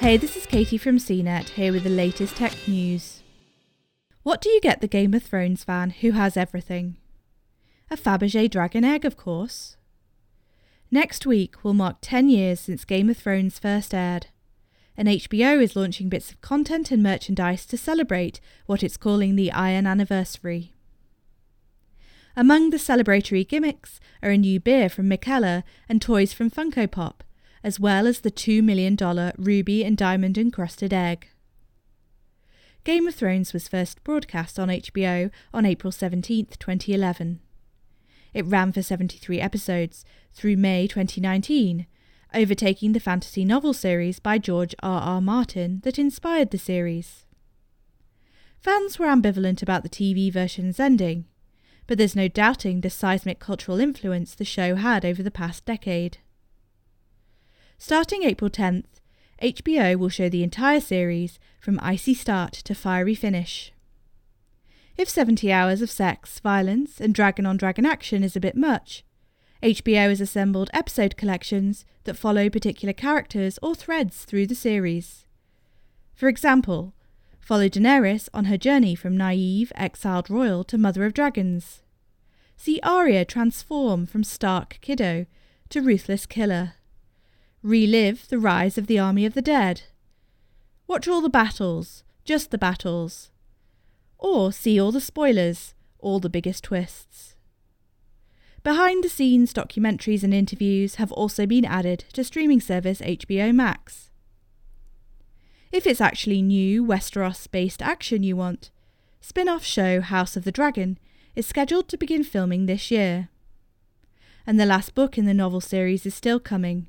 Hey, this is Katie from CNET here with the latest tech news. What do you get the Game of Thrones fan who has everything? A Fabergé dragon egg, of course. Next week will mark 10 years since Game of Thrones first aired, and HBO is launching bits of content and merchandise to celebrate what it's calling the Iron Anniversary. Among the celebratory gimmicks are a new beer from Mikkeller and toys from Funko Pop, as well as the $2 million ruby and diamond encrusted egg. Game of Thrones was first broadcast on HBO on April 17, 2011. It ran for 73 episodes through May 2019, overtaking the fantasy novel series by George R. R. Martin that inspired the series. Fans were ambivalent about the TV version's ending, but there's no doubting the seismic cultural influence the show had over the past decade. Starting April 10th, HBO will show the entire series from icy start to fiery finish. If 70 hours of sex, violence, and dragon on dragon action is a bit much, HBO has assembled episode collections that follow particular characters or threads through the series. For example, follow Daenerys on her journey from naive, exiled royal to mother of dragons. See Arya transform from stark kiddo to ruthless killer relive the rise of the army of the dead. Watch all the battles, just the battles. Or see all the spoilers, all the biggest twists. Behind the scenes documentaries and interviews have also been added to streaming service HBO Max. If it's actually new Westeros based action you want, spin off show House of the Dragon is scheduled to begin filming this year. And the last book in the novel series is still coming